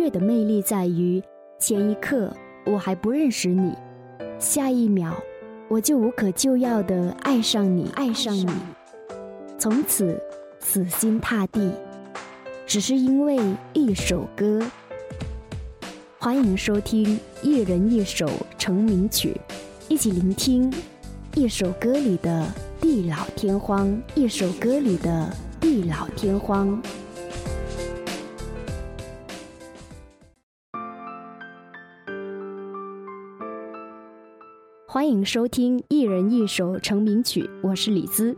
乐的魅力在于，前一刻我还不认识你，下一秒我就无可救药的爱上你，爱上你，从此死心塌地，只是因为一首歌。欢迎收听一人一首成名曲，一起聆听一首歌里的地老天荒，一首歌里的地老天荒。欢迎收听一人一首成名曲，我是李兹。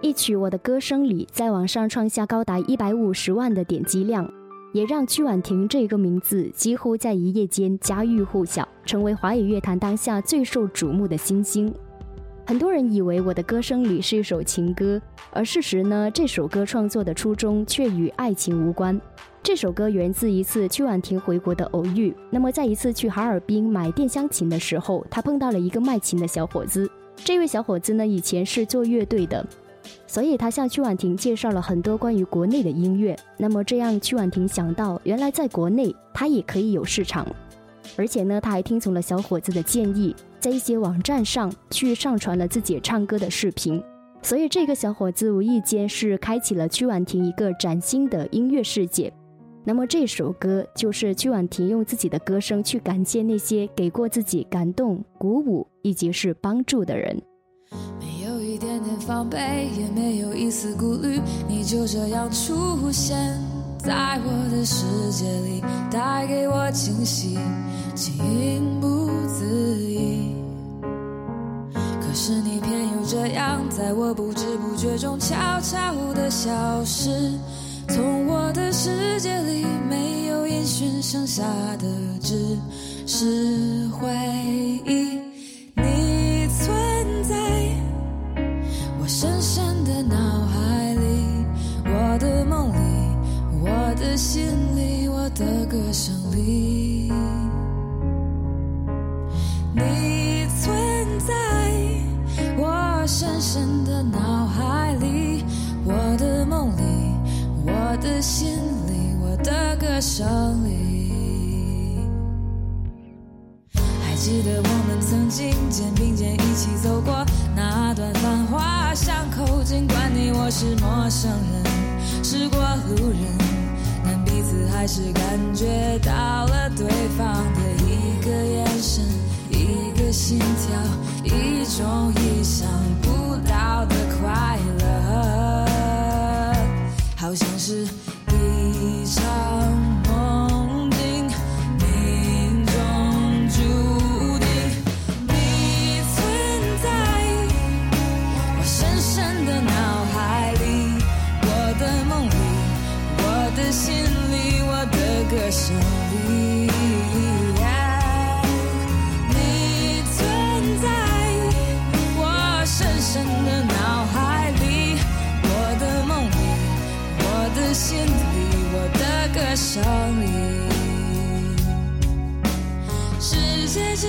一曲我的歌声里，在网上创下高达一百五十万的点击量，也让曲婉婷这个名字几乎在一夜间家喻户晓，成为华语乐坛当下最受瞩目的新星。很多人以为我的歌声里是一首情歌，而事实呢，这首歌创作的初衷却与爱情无关。这首歌源自一次曲婉婷回国的偶遇。那么，在一次去哈尔滨买电箱琴的时候，她碰到了一个卖琴的小伙子。这位小伙子呢，以前是做乐队的，所以他向曲婉婷介绍了很多关于国内的音乐。那么，这样曲婉婷想到，原来在国内他也可以有市场。而且呢，他还听从了小伙子的建议，在一些网站上去上传了自己唱歌的视频。所以，这个小伙子无意间是开启了曲婉婷一个崭新的音乐世界。那么这首歌就是曲婉婷用自己的歌声去感谢那些给过自己感动、鼓舞以及是帮助的人。没有一点点防备，也没有一丝顾虑，你就这样出现在我的世界里，带给我惊喜，情不自已。可是你偏又这样，在我不知不觉中悄悄地消失。从我的世界里没有音讯，剩下的只是回忆。的歌声里。你存在我深深的脑海里，我的梦里。我的心里，我的歌声里，还记得我们曾经肩并肩一起走过那段繁华巷口。尽管你我是陌生人，是过路人，彼此还是感觉到了对方的一个眼神，一个心跳，的歌声里，世界之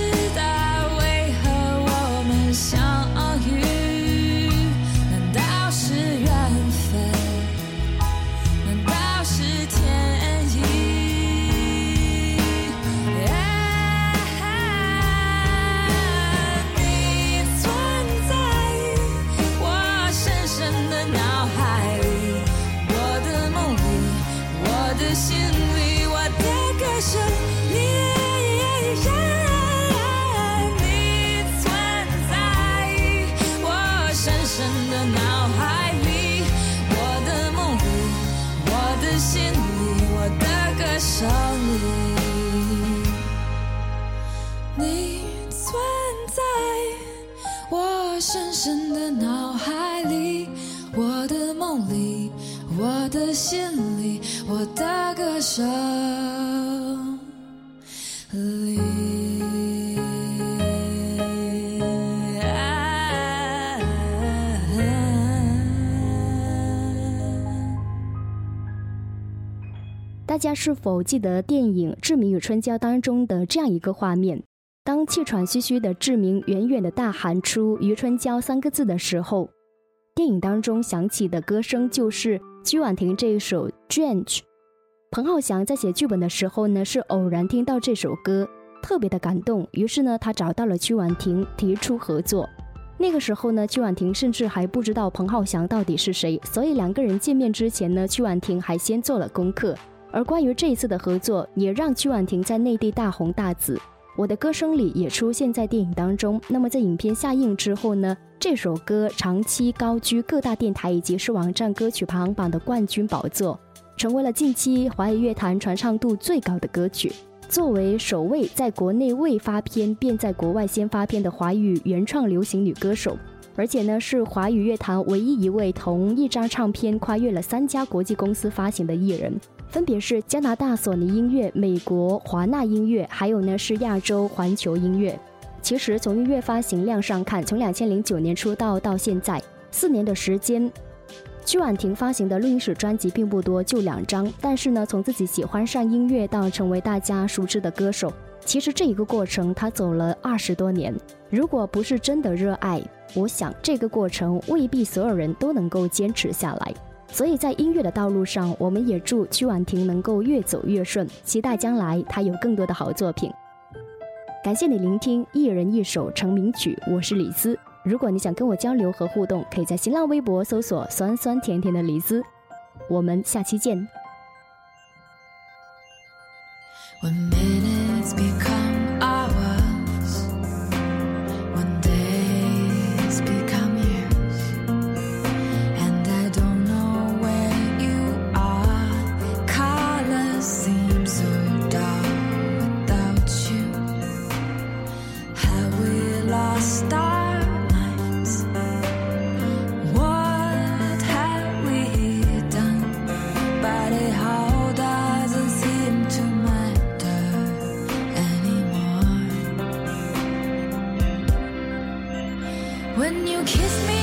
深的脑海里，我的梦里，我的心里，我的歌声里，你存在我深深的脑海里，我的梦里。我的心里，我的歌声大家是否记得电影《志明与春娇》当中的这样一个画面？当气喘吁吁的志明远远的大喊出“余春娇”三个字的时候，电影当中响起的歌声就是曲婉婷这一首《Strange》。彭浩翔在写剧本的时候呢，是偶然听到这首歌，特别的感动，于是呢，他找到了曲婉婷提出合作。那个时候呢，曲婉婷甚至还不知道彭浩翔到底是谁，所以两个人见面之前呢，曲婉婷还先做了功课。而关于这一次的合作，也让曲婉婷在内地大红大紫。我的歌声里也出现在电影当中。那么在影片下映之后呢，这首歌长期高居各大电台以及是网站歌曲排行榜的冠军宝座，成为了近期华语乐坛传唱度最高的歌曲。作为首位在国内未发片便在国外先发片的华语原创流行女歌手，而且呢是华语乐坛唯一一位同一张唱片跨越了三家国际公司发行的艺人，分别是加拿大索尼音乐、美国华纳音乐，还有呢是亚洲环球音乐。其实从音乐发行量上看，从两千零九年出道到现在四年的时间。曲婉婷发行的录音室专辑并不多，就两张。但是呢，从自己喜欢上音乐到成为大家熟知的歌手，其实这一个过程她走了二十多年。如果不是真的热爱，我想这个过程未必所有人都能够坚持下来。所以在音乐的道路上，我们也祝曲婉婷能够越走越顺，期待将来她有更多的好作品。感谢你聆听一人一首成名曲，我是李斯。如果你想跟我交流和互动，可以在新浪微博搜索“酸酸甜甜的李斯”。我们下期见。Kiss me